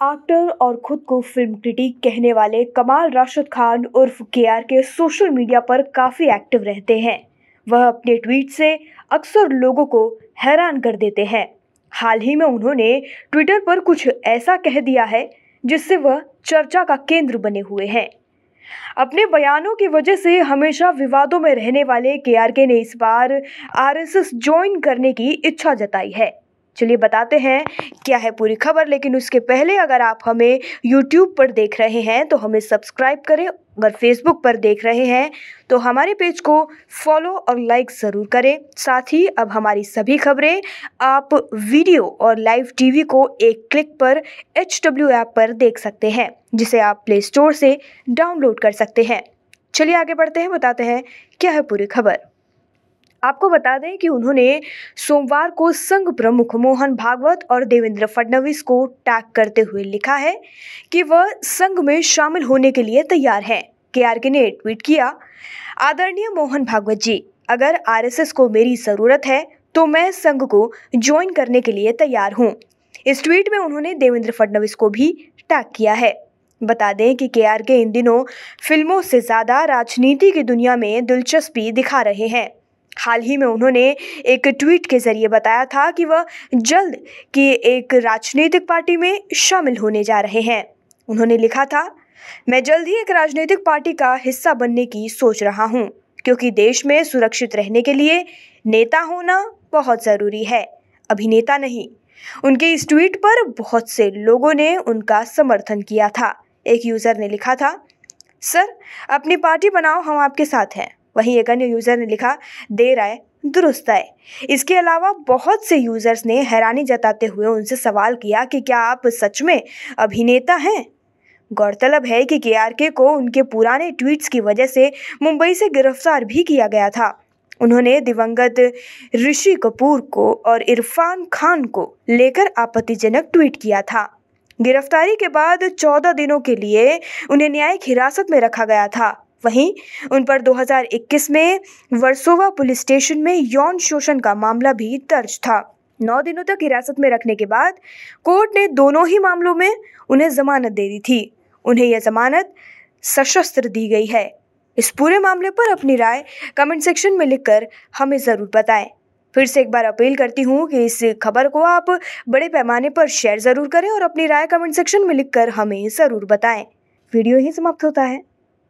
Actor और खुद को फ़िल्म क्रिटिक कहने वाले कमाल राशिद खान उर्फ़ के आर के सोशल मीडिया पर काफ़ी एक्टिव रहते हैं। वह अपने ट्वीट से अक्सर लोगों को हैरान कर देते हैं। हाल ही में उन्होंने ट्विटर पर कुछ ऐसा कह दिया है, जिससे वह चर्चा का केंद्र बने हुए हैं। अपने बयानों की वजह से हमेशा विवादों में रहने वाले के आर के ने इस बार आरएसएस ज्वाइन करने की इच्छा जताई है। चलिए बताते हैं क्या है पूरी खबर, लेकिन उसके पहले अगर आप हमें यूट्यूब पर देख रहे हैं तो हमें सब्सक्राइब करें। अगर फेसबुक पर देख रहे हैं तो हमारे पेज को फॉलो और लाइक ज़रूर करें। साथ ही अब हमारी सभी खबरें आप वीडियो और लाइव टीवी को एक क्लिक पर एच डब्ल्यू ऐप पर देख सकते हैं, जिसे आप प्ले स्टोर से डाउनलोड कर सकते हैं। चलिए आगे बढ़ते हैं, बताते हैं क्या है पूरी खबर। आपको बता दें कि उन्होंने सोमवार को संघ प्रमुख मोहन भागवत और देवेंद्र फडणवीस को टैग करते हुए लिखा है कि वह संघ में शामिल होने के लिए तैयार हैं। के आर के ने ट्वीट किया, आदरणीय मोहन भागवत जी, अगर आरएसएस को मेरी ज़रूरत है तो मैं संघ को ज्वाइन करने के लिए तैयार हूँ। इस ट्वीट में उन्होंने देवेंद्र फडणवीस को भी टैग किया है। बता दें कि के आर के इन दिनों फ़िल्मों से ज़्यादा राजनीति की दुनिया में दिलचस्पी दिखा रहे हैं। हाल ही में उन्होंने एक ट्वीट के ज़रिए बताया था कि वह जल्द की एक राजनीतिक पार्टी में शामिल होने जा रहे हैं। उन्होंने लिखा था, मैं जल्द ही एक राजनीतिक पार्टी का हिस्सा बनने की सोच रहा हूँ, क्योंकि देश में सुरक्षित रहने के लिए नेता होना बहुत ज़रूरी है, अभिनेता नहीं। उनके इस ट्वीट पर बहुत से लोगों ने उनका समर्थन किया था। एक यूज़र ने लिखा था, सर, अपनी पार्टी बनाओ, हम आपके साथ हैं। वहीं एक अन्य यूज़र ने लिखा देर आए दुरुस्त आए इसके अलावा बहुत से यूज़र्स ने हैरानी जताते हुए उनसे सवाल किया कि क्या आप सच में अभिनेता हैं? गौरतलब है कि के आर के को उनके पुराने ट्वीट्स की वजह से मुंबई से गिरफ़्तार भी किया गया था। उन्होंने दिवंगत ऋषि कपूर को और इरफान खान को लेकर आपत्तिजनक ट्वीट किया था। गिरफ्तारी के बाद चौदह दिनों के लिए उन्हें न्यायिक हिरासत में रखा गया था। वहीं उन पर 2021 में वर्सोवा पुलिस स्टेशन में यौन शोषण का मामला भी दर्ज था। नौ दिनों तक हिरासत में रखने के बाद कोर्ट ने दोनों ही मामलों में उन्हें जमानत दे दी थी। उन्हें यह जमानत सशस्त्र दी गई है। इस पूरे मामले पर अपनी राय कमेंट सेक्शन में लिखकर हमें ज़रूर बताएँ। फिर से एक बार अपील करती हूँ कि इस खबर को आप बड़े पैमाने पर शेयर ज़रूर करें और अपनी राय कमेंट सेक्शन में लिखकर हमें ज़रूर बताएँ। वीडियो ही समाप्त होता है।